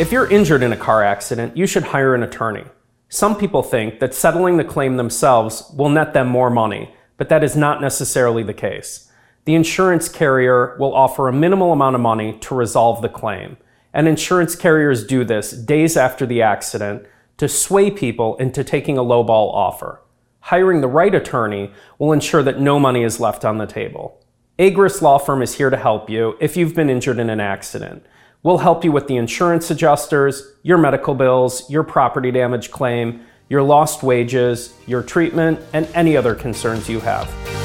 If you're injured in a car accident, you should hire an attorney. Some people think that settling the claim themselves will net them more money, but that is not necessarily the case. The insurance carrier will offer a minimal amount of money to resolve the claim. And insurance carriers do this days after the accident to sway people into taking a lowball offer. Hiring the right attorney will ensure that no money is left on the table. Agruss Law Firm is here to help you if you've been injured in an accident. We'll help you with the insurance adjusters, your medical bills, your property damage claim, your lost wages, your treatment, and any other concerns you have.